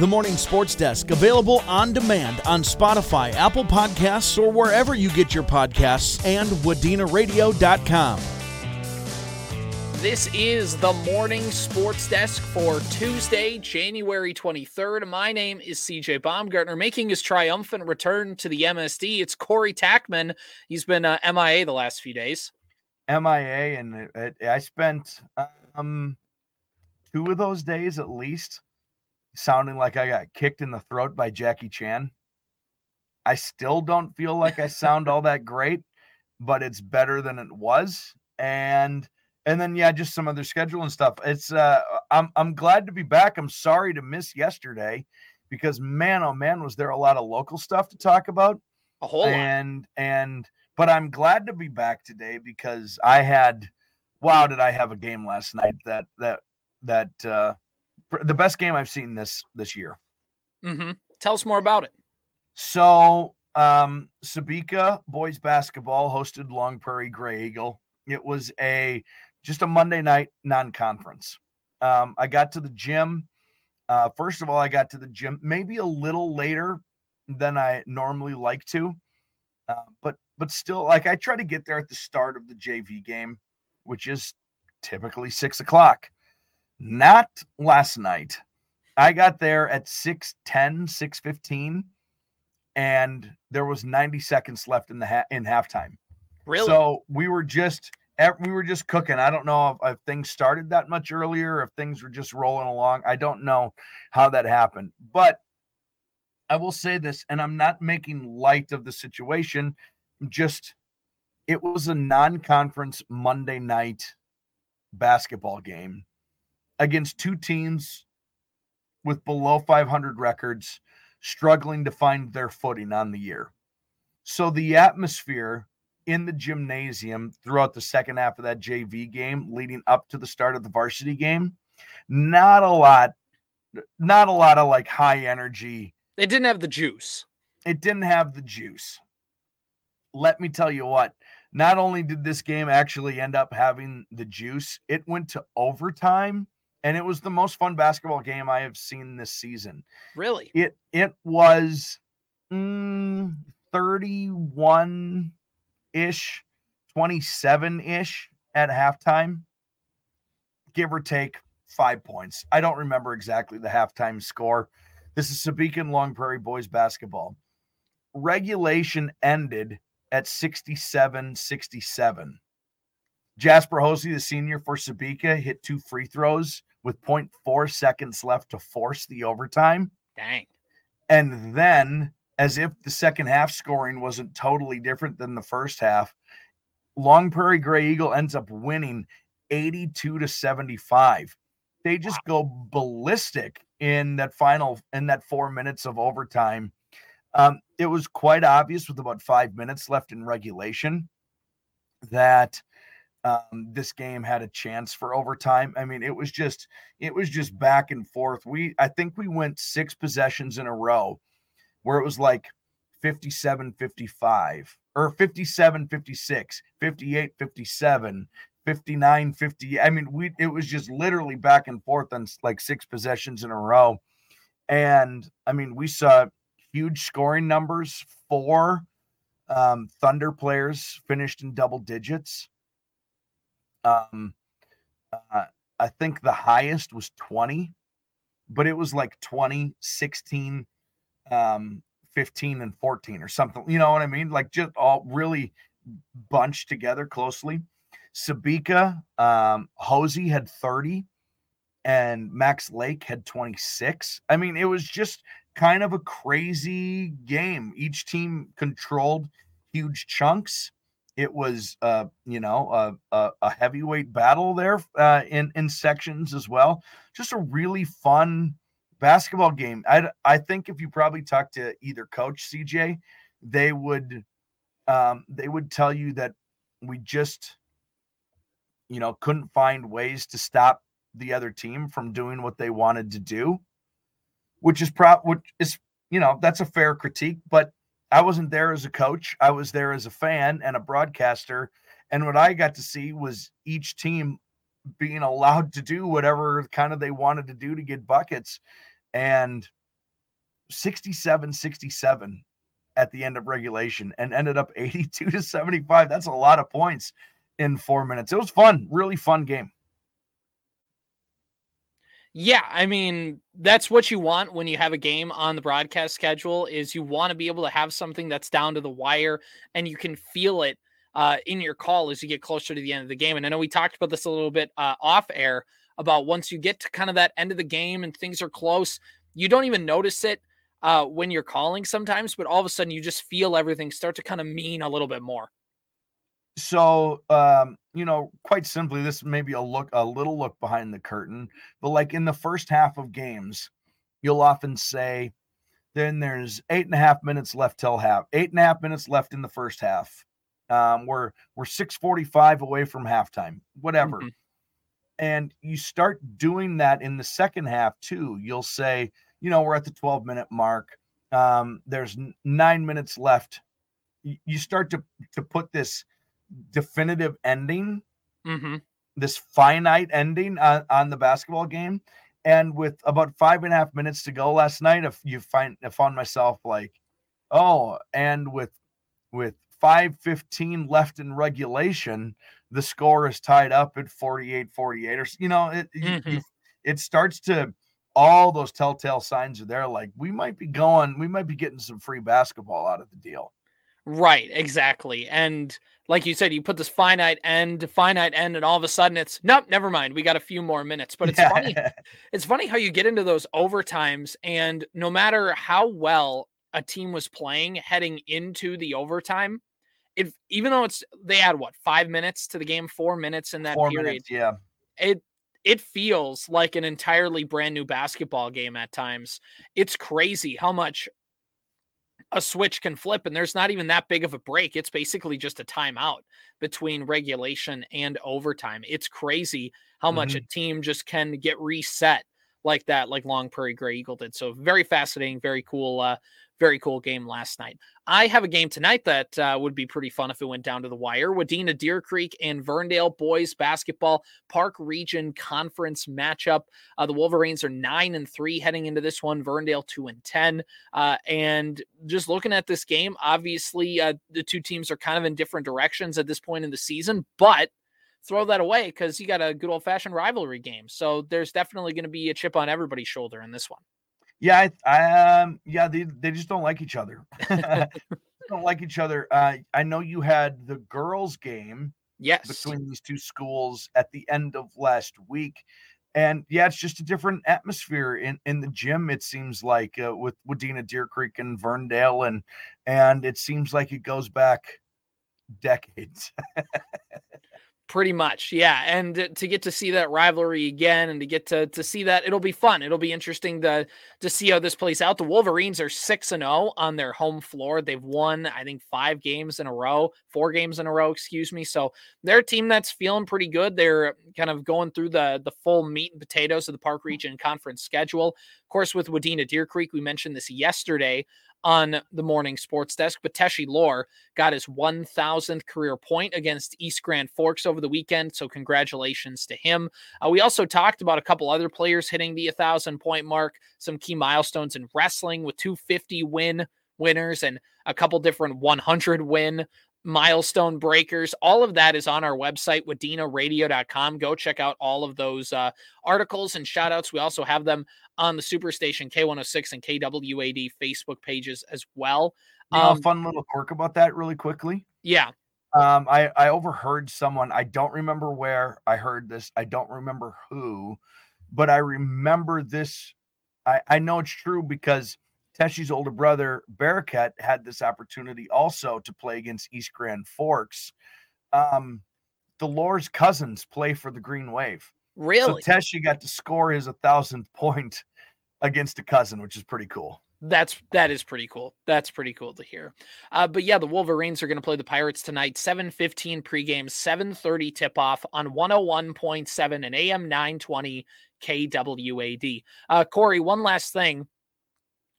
The Morning Sports Desk, available on demand on Spotify, Apple Podcasts, or wherever you get your podcasts, and WadenaRadio.com. This is the Morning Sports Desk for Tuesday, January 23rd. My name is CJ Baumgartner, making his triumphant return to the MSD. It's Corey Tackman. He's been uh, MIA the last few days. MIA, and it, it, I spent um, two of those days at least sounding like I got kicked in the throat by Jackie Chan. I still don't feel like I sound all that great, but it's better than it was. And and then yeah, just some other schedule and stuff. It's uh I'm I'm glad to be back. I'm sorry to miss yesterday because man oh man was there a lot of local stuff to talk about. A whole and lot. and but I'm glad to be back today because I had wow did I have a game last night that that that uh the best game I've seen this this year. Mm-hmm. Tell us more about it. So, um, Sebeka boys basketball hosted Long Prairie Grey Eagle. It was a just a Monday night non-conference. Um, I got to the gym. Uh, first of all, I got to the gym maybe a little later than I normally like to, uh, but but still, like I try to get there at the start of the JV game, which is typically six o'clock. Not last night. I got there at 6:10, 6:15 and there was 90 seconds left in the ha- in halftime. Really? So we were just we were just cooking. I don't know if, if, things started that much earlier, if things were just rolling along. I don't know how that happened, but I will say this, and I'm not making light of the situation. Just it was a non-conference Monday night basketball game against two teams with below 500 records struggling to find their footing on the year. So the atmosphere in the gymnasium throughout the second half of that JV game leading up to the start of the varsity game, not a lot not a lot of like high energy. It didn't have the juice. It didn't have the juice. Let me tell you what, not only did this game actually end up having the juice, it went to overtime and it was the most fun basketball game I have seen this season. Really? It it was mm, 31 ish, 27 ish at halftime, give or take five points. I don't remember exactly the halftime score. This is Sebeka Long Prairie boys basketball. Regulation ended at 67 67. Jasper Hosey, the senior for Sebeka, hit two free throws with 0.4 seconds left to force the overtime. Dang. And then, as if the second half scoring wasn't totally different than the first half, Long Prairie Grey Eagle ends up winning 82 to 75. They just go ballistic in that final in that four minutes of overtime. Um, it was quite obvious with about five minutes left in regulation that um, this game had a chance for overtime. I mean, it was just it was just back and forth. We I think we went six possessions in a row where it was like 57 55 or 57 56, 58 57, 59 50. I mean, we it was just literally back and forth on like six possessions in a row. And I mean, we saw huge scoring numbers. Four um, Thunder players finished in double digits. Um, uh, I think the highest was 20, but it was like 20, 16, um, 15, and 14 or something. You know what I mean? Like just all really bunched together closely. Sebeka, um, Hosey had 30 and Max Lake had 26. I mean, it was just kind of a crazy game. Each team controlled huge chunks it was uh, you know a, a, a heavyweight battle there uh, in in sections as well. Just a really fun basketball game. I I think if you probably talk to either coach CJ, they would um, they would tell you that we just you know couldn't find ways to stop the other team from doing what they wanted to do, which is pro which is you know that's a fair critique, but I wasn't there as a coach. I was there as a fan and a broadcaster. And what I got to see was each team being allowed to do whatever kind of they wanted to do to get buckets. And 67 67 at the end of regulation and ended up 82 to 75. That's a lot of points in four minutes. It was fun, really fun game. Yeah, I mean, that's what you want when you have a game on the broadcast schedule is you want to be able to have something that's down to the wire and you can feel it uh, in your call as you get closer to the end of the game. And I know we talked about this a little bit uh, off air about once you get to kind of that end of the game and things are close, you don't even notice it uh, when you're calling sometimes, but all of a sudden you just feel everything start to kind of mean a little bit more. So, um, you know, quite simply, this may be a look, a little look behind the curtain, but like in the first half of games, you'll often say, then there's eight and a half minutes left till half, eight and a half minutes left in the first half. Um, we're we're 645 away from halftime, whatever. Mm-hmm. And you start doing that in the second half too. You'll say, you know, we're at the 12 minute mark. Um, there's nine minutes left. You start to to put this definitive ending, mm-hmm. this finite ending on, on the basketball game. And with about five and a half minutes to go last night, if you find I found myself like, oh, and with with 515 left in regulation, the score is tied up at 48 48 or you know, it mm-hmm. you, it starts to all those telltale signs are there like we might be going we might be getting some free basketball out of the deal Right, exactly. And like you said, you put this finite end, finite end, and all of a sudden it's nope, never mind. We got a few more minutes. But it's funny. It's funny how you get into those overtimes, and no matter how well a team was playing heading into the overtime, if even though it's they had what five minutes to the game, four minutes in that four period, minutes, yeah, it it feels like an entirely brand new basketball game at times. It's crazy how much a switch can flip and there's not even that big of a break. It's basically just a timeout between regulation and overtime. It's crazy how mm-hmm. much a team just can get reset like that, like Long Prairie Grey Eagle did. So very fascinating, very cool, uh, very cool game last night. I have a game tonight that uh, would be pretty fun if it went down to the wire. Wadena Deer Creek and Verndale boys basketball Park Region Conference matchup. Uh, the Wolverines are nine and three heading into this one. Verndale two and ten. Uh, and just looking at this game, obviously uh, the two teams are kind of in different directions at this point in the season, but throw that away because you got a good old fashioned rivalry game. So there's definitely going to be a chip on everybody's shoulder in this one. Yeah, I, I um, yeah, they they just don't like each other. don't like each other. Uh, I know you had the girls' game, yes, between these two schools at the end of last week, and yeah, it's just a different atmosphere in in the gym. It seems like uh, with Wadena, Deer Creek, and Verndale, and and it seems like it goes back decades. Pretty much, yeah. And uh, to get to see that rivalry again, and to get to to see that, it'll be fun. It'll be interesting to to see how this plays out. The Wolverines are six and zero oh on their home floor. They've won, I think, five games in a row, four games in a row, excuse me. So they're a team that's feeling pretty good. They're kind of going through the the full meat and potatoes of the Park mm. Region Conference schedule. Of course, with Wadena Deer Creek, we mentioned this yesterday on the morning sports desk. But Teshi Lore got his 1000th career point against East Grand Forks over the weekend. So, congratulations to him. Uh, we also talked about a couple other players hitting the 1000 point mark, some key milestones in wrestling with 250 win winners and a couple different 100 win milestone breakers. All of that is on our website, wadenaradio.com. Go check out all of those uh, articles and shout outs. We also have them on the Superstation K106 and KWAD Facebook pages as well. You know, um, a fun little quirk about that, really quickly. Yeah. Um, I, I overheard someone, I don't remember where I heard this, I don't remember who, but I remember this. I, I know it's true because Teshi's older brother, Bearcat, had this opportunity also to play against East Grand Forks. Um, Dolores cousins play for the Green Wave. Really? So Teshi got to score his a thousandth point against a cousin, which is pretty cool. That's that is pretty cool. That's pretty cool to hear. Uh, but yeah, the Wolverines are going to play the Pirates tonight. Seven fifteen pregame, seven thirty tip off on one hundred oh one point seven and AM nine twenty KWAD. Uh, Corey, one last thing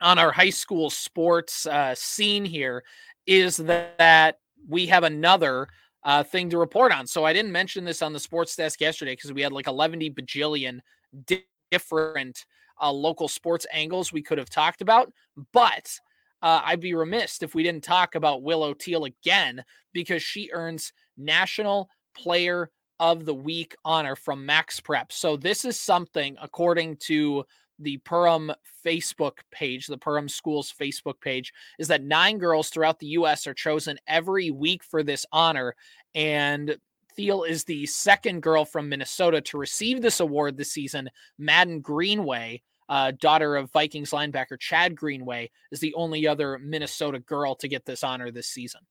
on our high school sports uh, scene here is that we have another uh, thing to report on. So I didn't mention this on the sports desk yesterday because we had like 11 bajillion di- different uh, local sports angles we could have talked about. But uh, I'd be remiss if we didn't talk about Willow Thiel again because she earns National Player of the Week honor from Max Prep. So this is something, according to the Perham Facebook page, the Perham Schools Facebook page, is that nine girls throughout the U.S. are chosen every week for this honor. And Thiel is the second girl from Minnesota to receive this award this season. Madden Greenway, uh, daughter of Vikings linebacker Chad Greenway, is the only other Minnesota girl to get this honor this season.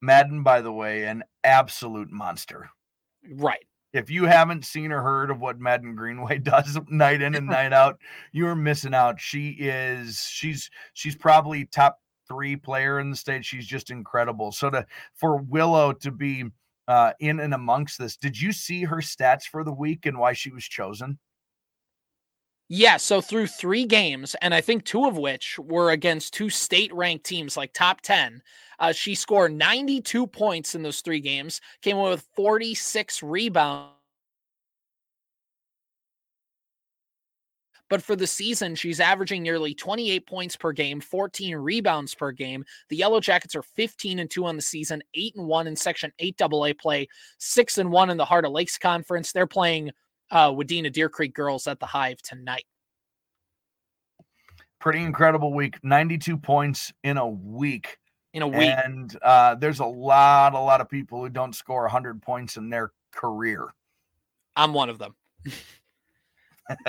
Madden, by the way, an absolute monster. Right. If you haven't seen or heard of what Madden Greenway does night in and night out, you're missing out. She is she's she's probably top three player in the state. She's just incredible. So to for Willow to be uh, in and amongst this, did you see her stats for the week and why she was chosen? Yeah, so through three games, and I think two of which were against two state ranked teams, like top 10, uh, she scored 92 points in those three games, came away with 46 rebounds. But for the season, she's averaging nearly 28 points per game, 14 rebounds per game. The Yellow Jackets are 15 and 2 on the season, 8 and 1 in Section 8 AA play, 6 and 1 in the Heart of Lakes Conference. They're playing uh, Wadena Deer Creek girls at the Hive tonight. Pretty incredible week. 92 points in a week. In a week. And uh, there's a lot, a lot of people who don't score 100 points in their career. I'm one of them.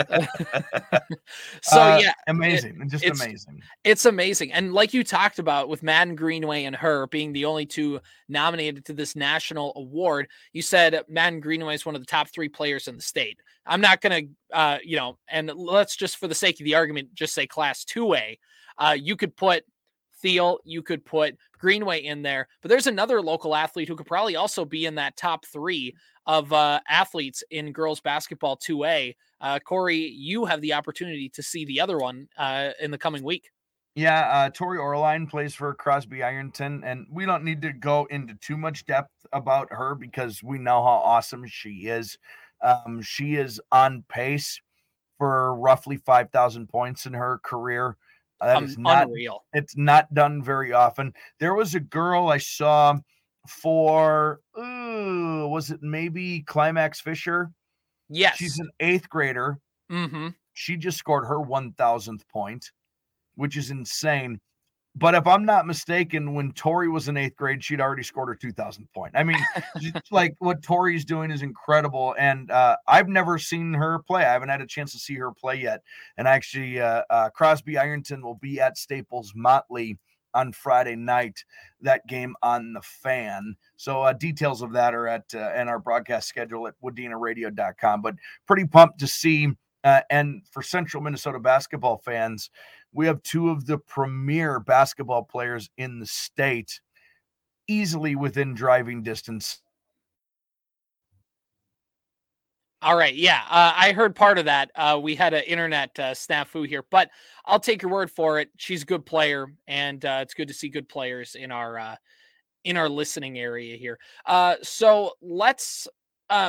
so uh, yeah, amazing, it, just it's, amazing. It's amazing, and like you talked about with Madden Greenway and her being the only two nominated to this national award, you said Madden Greenway is one of the top three players in the state. I'm not gonna, uh, you know, and let's just for the sake of the argument, just say Class Two A. Uh, you could put Thiel, you could put Greenway in there, but there's another local athlete who could probably also be in that top three of uh, athletes in girls basketball 2A. Uh, Corey, you have the opportunity to see the other one uh, in the coming week. Yeah, uh, Tori Oehrlein plays for Crosby Ironton, and we don't need to go into too much depth about her because we know how awesome she is. Um, she is on pace for roughly 5,000 points in her career. That um, is not unreal. It's not done very often. There was a girl I saw for uh, was it maybe Climax Fisher? Yes. She's an eighth grader. Mm-hmm. She just scored her 1000th point, which is insane. But if I'm not mistaken, when Tori was in eighth grade, she'd already scored her 2000th point. I mean, like what Tori's doing is incredible. And uh, I've never seen her play. I haven't had a chance to see her play yet. And actually, uh, uh, Crosby Ironton will be at Staples Motley on Friday night. That game on the fan. So uh, details of that are at uh, in our broadcast schedule at WadenaRadio.com. But pretty pumped to see. Uh, and for Central Minnesota basketball fans, we have two of the premier basketball players in the state, easily within driving distance All right. Yeah. Uh, I heard part of that. Uh, we had an internet uh, snafu here, but I'll take your word for it. She's a good player, and uh, it's good to see good players in our uh, in our listening area here. Uh, so let's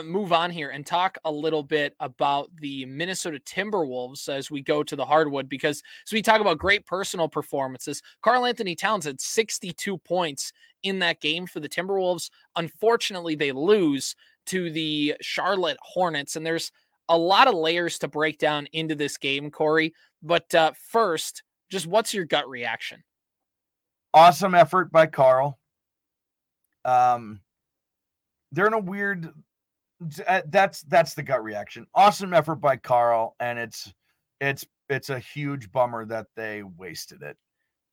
move on here and talk a little bit about the Minnesota Timberwolves as we go to the hardwood, because as we talk about great personal performances, Karl-Anthony Towns had 62 points in that game for the Timberwolves. Unfortunately, they lose to the Charlotte Hornets. And there's a lot of layers to break down into this game, Corey. But uh, first, just what's your gut reaction? Awesome effort by Karl. Um, they're in a weird. Uh, that's that's the gut reaction. Awesome effort by Karl, and it's it's it's a huge bummer that they wasted it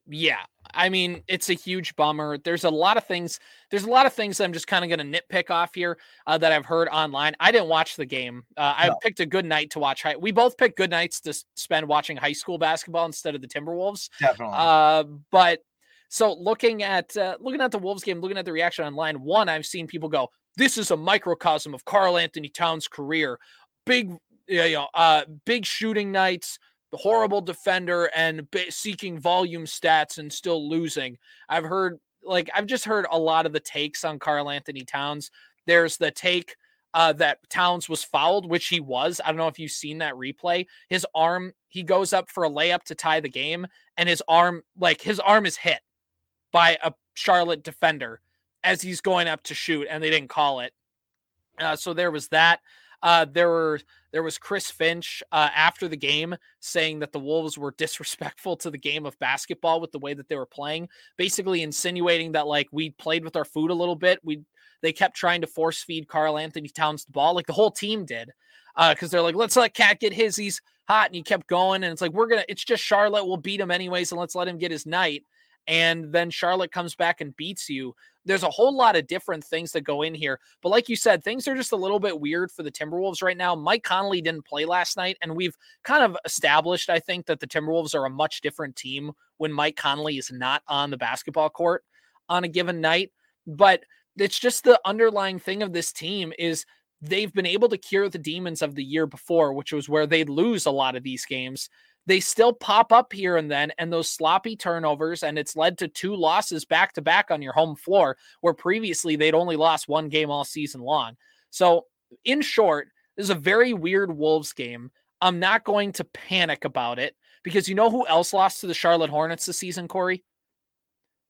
yeah, I mean, it's a huge bummer. There's a lot of things. There's a lot of things I'm just kind of going to nitpick off here uh, that I've heard online. I didn't watch the game. Uh, I no. picked a good night to watch. High- we both picked good nights to spend watching high school basketball instead of the Timberwolves. Definitely. Uh, but so looking at uh, looking at the Wolves game, looking at the reaction online, one I've seen people go, "This is a microcosm of Karl-Anthony Towns' career. Big, you know, uh, big shooting nights." the horrible defender and seeking volume stats and still losing. I've heard like I've just heard a lot of the takes on Karl-Anthony Towns. There's the take uh, that Towns was fouled, which he was. I don't know if you've seen that replay. His arm, he goes up for a layup to tie the game, and his arm, like his arm is hit by a Charlotte defender as he's going up to shoot, and they didn't call it. Uh, so there was that. Uh, there were there was Chris Finch uh, after the game saying that the Wolves were disrespectful to the game of basketball with the way that they were playing, basically insinuating that like we played with our food a little bit. We they kept trying to force feed Karl-Anthony Towns the ball, like the whole team did, because uh, they're like, let's let KAT get his. He's hot, and he kept going, and it's like we're gonna. It's just Charlotte. We'll beat him anyways, and let's let him get his night. And then Charlotte comes back and beats you there's a whole lot of different things that go in here. But like you said, things are just a little bit weird for the Timberwolves right now. Mike Conley didn't play last night, and we've kind of established, I think, that the Timberwolves are a much different team when Mike Conley is not on the basketball court on a given night. But it's just the underlying thing of this team is they've been able to cure the demons of the year before, which was where they'd lose a lot of these games they still pop up here and then and those sloppy turnovers and it's led to two losses back to back on your home floor where previously they'd only lost one game all season long so in short this is a very weird wolves game i'm not going to panic about it because you know who else lost to the charlotte hornets this season corey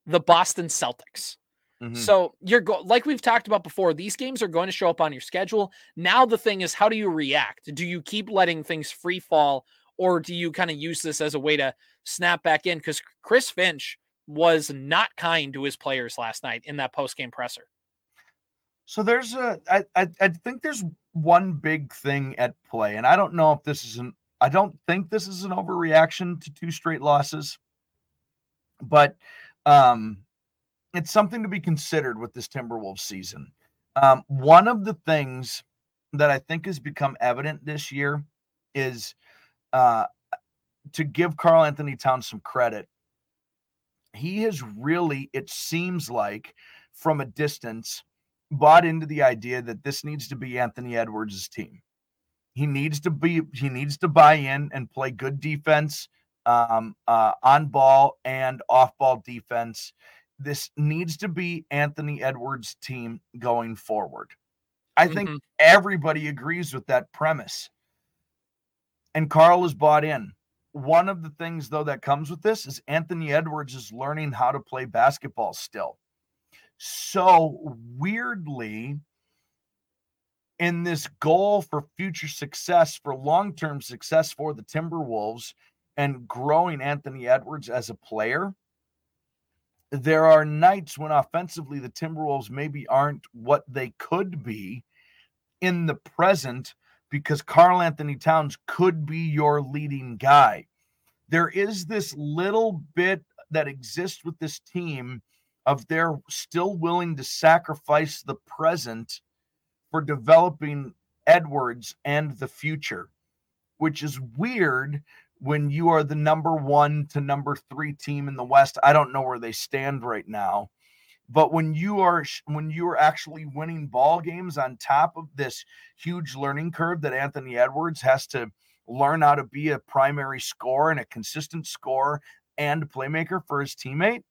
the boston celtics Mm-hmm. So you're go- like we've talked about before, these games are going to show up on your schedule. Now the thing is, how do you react? Do you keep letting things free fall, or do you kind of use this as a way to snap back in? Because Chris Finch was not kind to his players last night in that post game presser. So there's a, I, I, I think there's one big thing at play, and I don't know if this is an, I don't think this is an overreaction to two straight losses, but um, it's something to be considered with this Timberwolves season. Um, one of the things that I think has become evident this year is uh, to give Karl-Anthony Towns some credit, he has really, it seems like, from a distance, bought into the idea that this needs to be Anthony Edwards' team. He needs to be, he needs to buy in and play good defense, um, uh, on ball and off ball defense. This needs to be Anthony Edwards' team going forward. I think mm-hmm. everybody agrees with that premise and Karl is bought in. One of the things, though, that comes with this is Anthony Edwards is learning how to play basketball still. So, weirdly, in this goal for future success, for long term success for the Timberwolves and growing Anthony Edwards as a player, there are nights when offensively the Timberwolves maybe aren't what they could be in the present because Karl-Anthony Towns could be your leading guy. There is this little bit that exists with this team of they're still willing to sacrifice the present for developing Edwards and the future, which is weird when you are the number one to number three team in the West. I don't know where they stand right now. But when you are when you are actually winning ball games on top of this huge learning curve that Anthony Edwards has to learn how to be a primary scorer and a consistent scorer and playmaker for his teammate,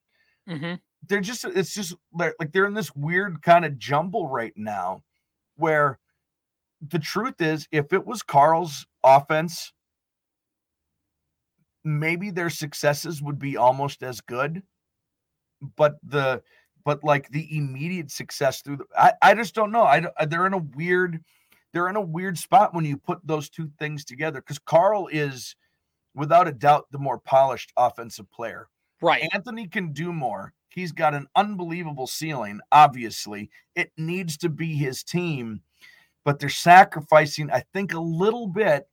mm-hmm. they're just it's just like they're in this weird kind of jumble right now where the truth is if it was Karl's offense maybe their successes would be almost as good but the but like the immediate success through the I, I just don't know. I uh, they're in a weird they're in a weird spot when you put those two things together because Karl is without a doubt the more polished offensive player. Right. Anthony can do more. He's got an unbelievable ceiling, obviously. It needs to be his team, but they're sacrificing, I think, a little bit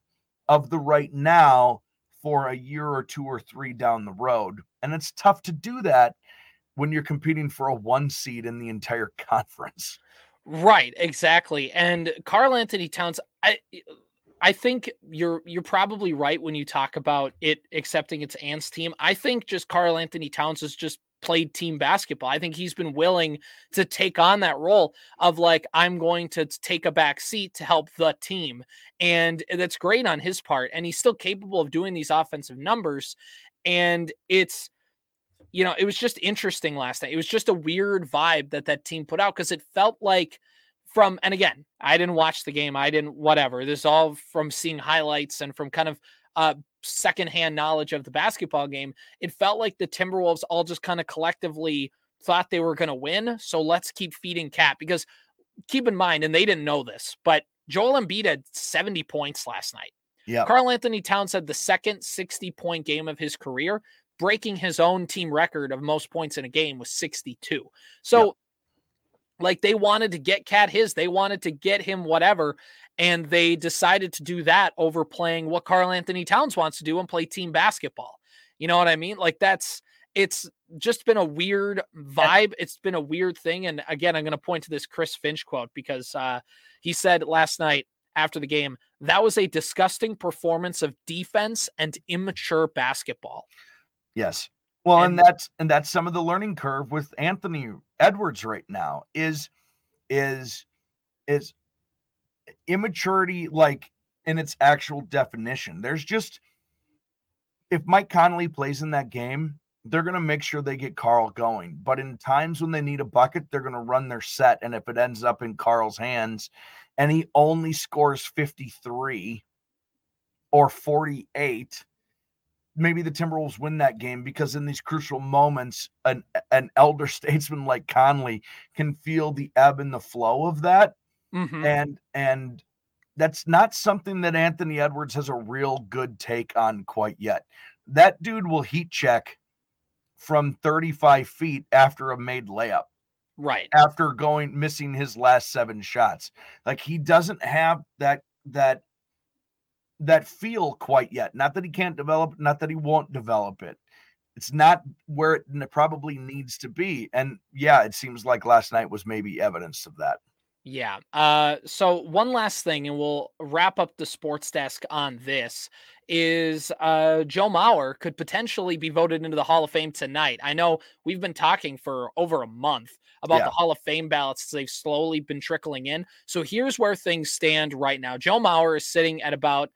of the right now for a year or two or three down the road. And it's tough to do that when you're competing for a one seed in the entire conference. Right, exactly. And Karl Anthony Towns, I I think you're you're probably right when you talk about it accepting its Ants team. I think just Karl Anthony Towns has just played team basketball. I think he's been willing to take on that role of like I'm going to take a back seat to help the team. And that's great on his part and he's still capable of doing these offensive numbers and it's you know, it was just interesting last night. It was just a weird vibe that that team put out because it felt like from and again, I didn't watch the game. I didn't whatever. This is all from seeing highlights and from kind of uh secondhand knowledge of the basketball game. It felt like the Timberwolves all just kind of collectively thought they were going to win. So let's keep feeding KAT because keep in mind, and they didn't know this, but Joel Embiid had 70 points last night. Yeah. Karl-Anthony Towns had the second 60 point game of his career, breaking his own team record of most points in a game with 62. So, like, they wanted to get KAT his, they wanted to get him whatever. And they decided to do that over playing what Karl Anthony Towns wants to do and play team basketball. You know what I mean? Like, that's it's just been a weird vibe. It's been a weird thing. And again, I'm going to point to this Chris Finch quote because uh, he said last night after the game that was a disgusting performance of defense and immature basketball. Yes. Well, and, and that's and that's some of the learning curve with Anthony Edwards right now is is is immaturity like in its actual definition. There's just if Mike Conley plays in that game, they're going to make sure they get Karl going. But in times when they need a bucket, they're going to run their set. And if it ends up in Karl's hands and he only scores 53 or 48, maybe the Timberwolves win that game because in these crucial moments, an, an elder statesman like Conley can feel the ebb and the flow of that. Mm-hmm. And, and, that's not something that Anthony Edwards has a real good take on quite yet. That dude will heat check from 35 feet after a made layup. Right. After going missing his last seven shots. Like he doesn't have that that that feel quite yet. Not that he can't develop, not that he won't develop it. It's not where it probably needs to be. And yeah, it seems like last night was maybe evidence of that. Yeah. Uh, so one last thing, and we'll wrap up the sports desk on this is uh, Joe Mauer could potentially be voted into the Hall of Fame tonight. I know we've been talking for over a month about yeah. the Hall of Fame ballots. They've slowly been trickling in. So here's where things stand right now. Joe Mauer is sitting at about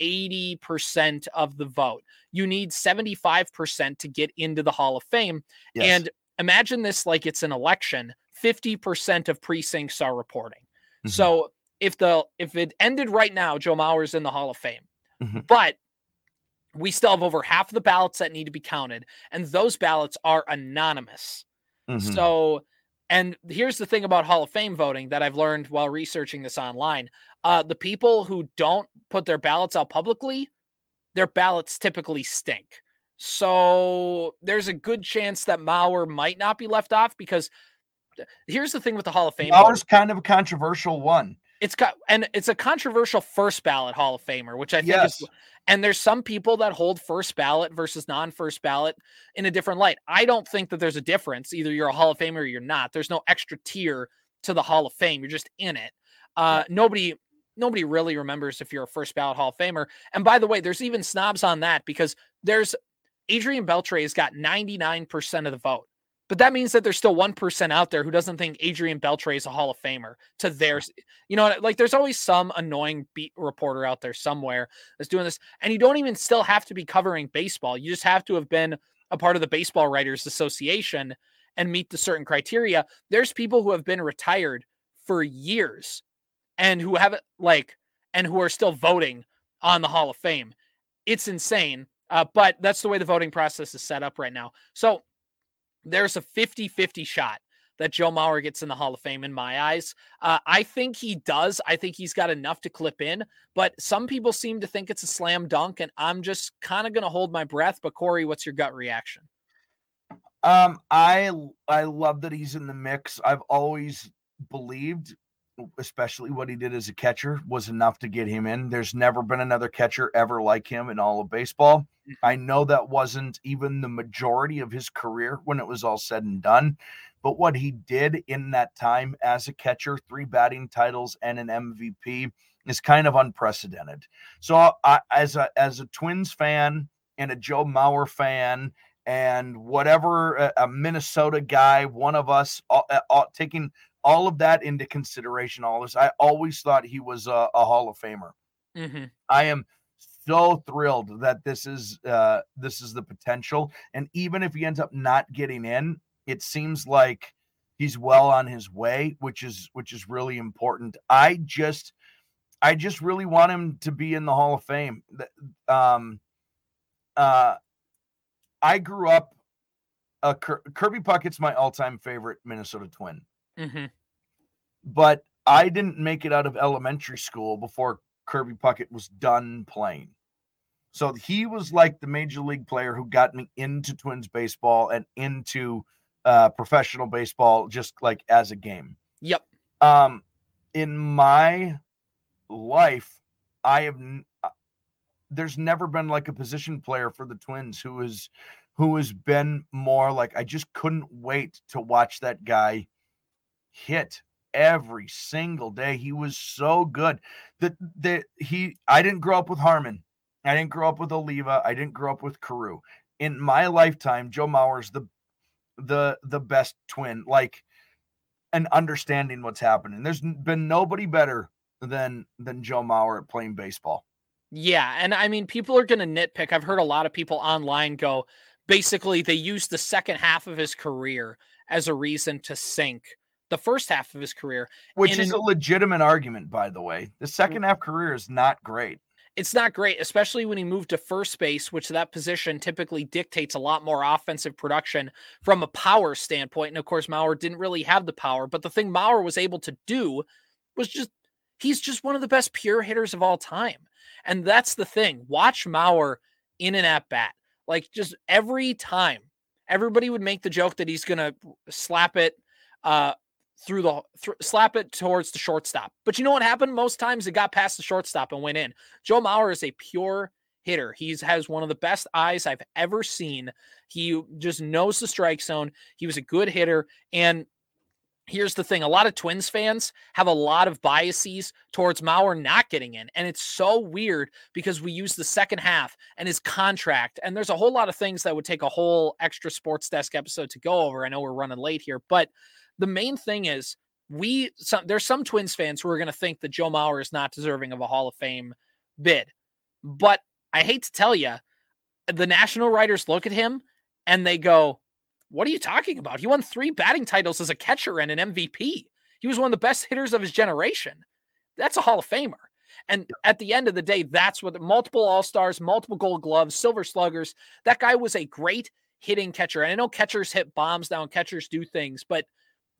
80% of the vote. You need 75% to get into the Hall of Fame. Yes. And imagine this like it's an election 50% of precincts are reporting. Mm-hmm. So if the if it ended right now, Joe Mauer's in the Hall of Fame. Mm-hmm. But we still have over half the ballots that need to be counted, and those ballots are anonymous. Mm-hmm. So, and here's the thing about Hall of Fame voting that I've learned while researching this online: uh, the people who don't put their ballots out publicly, their ballots typically stink. So there's a good chance that Mauer might not be left off because here's the thing with the Hall of Fame. Mauer's kind of a controversial one. It's got and it's a controversial first ballot Hall of Famer, which I think yes. is and there's some people that hold first ballot versus non-first ballot in a different light. I don't think that there's a difference. Either you're a Hall of Famer or you're not. There's no extra tier to the Hall of Fame. You're just in it. Uh, nobody nobody really remembers if you're a first ballot Hall of Famer. And by the way, there's even snobs on that because there's Adrian Beltre has got 99% of the vote. But that means that there's still 1% out there who doesn't think Adrian Beltre is a Hall of Famer to theirs. You know, like there's always some annoying beat reporter out there somewhere that's doing this. And you don't even still have to be covering baseball. You just have to have been a part of the Baseball Writers Association and meet the certain criteria. There's people who have been retired for years and who haven't like and who are still voting on the Hall of Fame. It's insane. Uh, but that's the way the voting process is set up right now. So there's a 50 50 shot that Joe Mauer gets in the Hall of Fame in my eyes. Uh, I think he does. I think he's got enough to clip in, but some people seem to think it's a slam dunk, and I'm just kind of going to hold my breath. But Corey, what's your gut reaction? Um, I I love that he's in the mix. I've always believed, especially what he did as a catcher, was enough to get him in. There's never been another catcher ever like him in all of baseball. Mm. I know that wasn't even the majority of his career when it was all said and done, but what he did in that time as a catcher, three batting titles and an MVP is kind of unprecedented. So I, as a as a Twins fan and a Joe Mauer fan and whatever a, Minnesota guy, one of us all, all, taking all of that into consideration, all this, I always thought he was a, a Hall of Famer. Mm-hmm. I am so thrilled that this is uh this is the potential and even if he ends up not getting in it seems like He's well on his way, which is which is really important. I just I just really want him to be in the Hall of Fame. Um, uh, I grew up. Uh, Kirby Puckett's my all-time favorite Minnesota Twin, mm-hmm. but I didn't make it out of elementary school before Kirby Puckett was done playing. So he was like the major league player who got me into Twins baseball and into uh, professional baseball, just like as a game. Yep. Um, in my life, I have uh, there's never been like a position player for the Twins who is who has been more like I just couldn't wait to watch that guy hit every single day. He was so good that that he I didn't grow up with Harmon. I didn't grow up with Oliva. I didn't grow up with Carew. In my lifetime, Joe Mauer's the the the best twin, like and understanding what's happening. There's been nobody better than than Joe Mauer at playing baseball. Yeah, and I mean people are to nitpick. I've heard a lot of people online go basically they use the second half of his career as a reason to sink the first half of his career, which is an, a legitimate argument by the way. The second half career is not great it's not great, especially when he moved to first base, which that position typically dictates a lot more offensive production from a power standpoint. And of course, Mauer didn't really have the power, but the thing Mauer was able to do was just he's just one of the best pure hitters of all time. And that's the thing. Watch Mauer in an at bat. Like just every time, everybody would make the joke that he's going to slap it uh, through the th- slap it towards the shortstop. But you know what happened? Most times it got past the shortstop and went in. Joe Mauer is a pure hitter. He has one of the best eyes I've ever seen. He just knows the strike zone. He was a good hitter and Here's the thing a lot of Twins fans have a lot of biases towards Mauer not getting in. And it's so weird because we use the second half and his contract. And there's a whole lot of things that would take a whole extra sports desk episode to go over. I know we're running late here, but the main thing is we some, there's some Twins fans who are going to think that Joe Mauer is not deserving of a Hall of Fame bid. But I hate to tell you, the national writers look at him and they go, "What are you talking about? He won 3 batting titles as a catcher and an MVP. He was one of the best hitters of his generation. That's a Hall of Famer." And at the end of the day, that's what multiple All Stars, multiple Gold Gloves, Silver Sluggers. That guy was a great hitting catcher. And I know catchers hit bombs down, catchers do things, but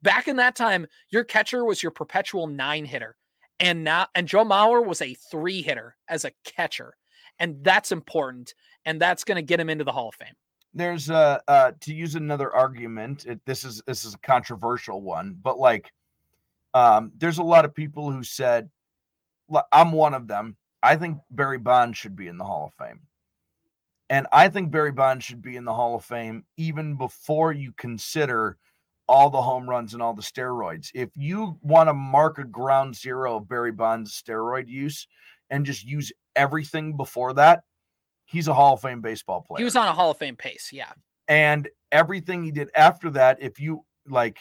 Back in that time, your catcher was your perpetual nine hitter. And now and Joe Mauer was a three hitter as a catcher. And that's important. And that's going to get him into the Hall of Fame. There's uh, uh to use another argument, it, this is this is a controversial one, but like um there's a lot of people who said I'm one of them. I think Barry Bonds should be in the Hall of Fame. And I think Barry Bonds should be in the Hall of Fame even before you consider all the home runs and all the steroids. If you want to mark a ground zero of Barry Bonds' steroid use and just use everything before that, he's a Hall of Fame baseball player. He was on a Hall of Fame pace, yeah. And everything he did after that, if you like,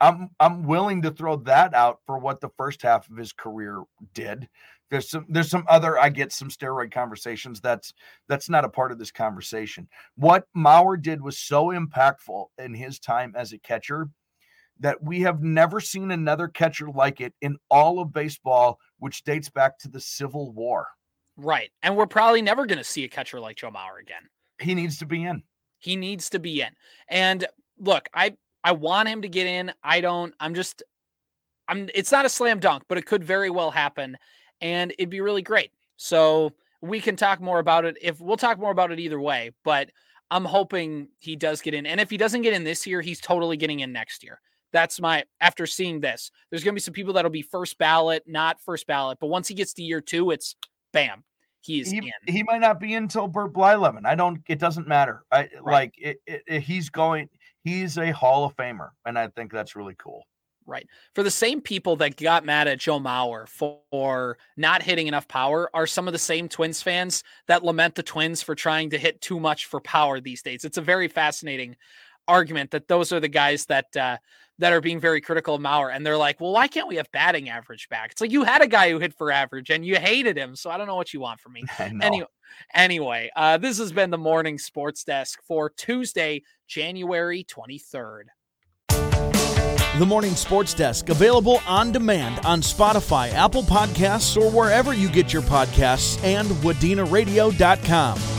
I'm I'm willing to throw that out for what the first half of his career did there's some there's some other I get some steroid conversations that's that's not a part of this conversation. What Mauer did was so impactful in his time as a catcher that we have never seen another catcher like it in all of baseball, which dates back to the Civil War. Right. And we're probably never going to see a catcher like Joe Mauer again. He needs to be in. He needs to be in. And look, I I want him to get in. I don't I'm just I'm it's not a slam dunk, but it could very well happen and it'd be really great. So we can talk more about it if we'll talk more about it either way, but I'm hoping he does get in. And if he doesn't get in this year, he's totally getting in next year. That's my after seeing this. There's going to be some people that'll be first ballot, not first ballot, but once he gets to year 2, it's bam. He's he, in. He might not be until Bert Blyleven. I don't it doesn't matter. I right. like it, it, it, he's going he's a Hall of Famer and I think that's really cool right? For the same people that got mad at Joe Mauer for not hitting enough power are some of the same Twins fans that lament the Twins for trying to hit too much for power these days. It's a very fascinating argument that those are the guys that uh, that are being very critical of Mauer, and they're like, "Well, why can't we have batting average back?" It's like you had a guy who hit for average, and you hated him, so I don't know what you want from me. Anyway, anyway, uh, this has been the morning sports desk for Tuesday, January twenty third. The Morning Sports Desk, available on demand on Spotify, Apple Podcasts, or wherever you get your podcasts, and wadenaradio.com.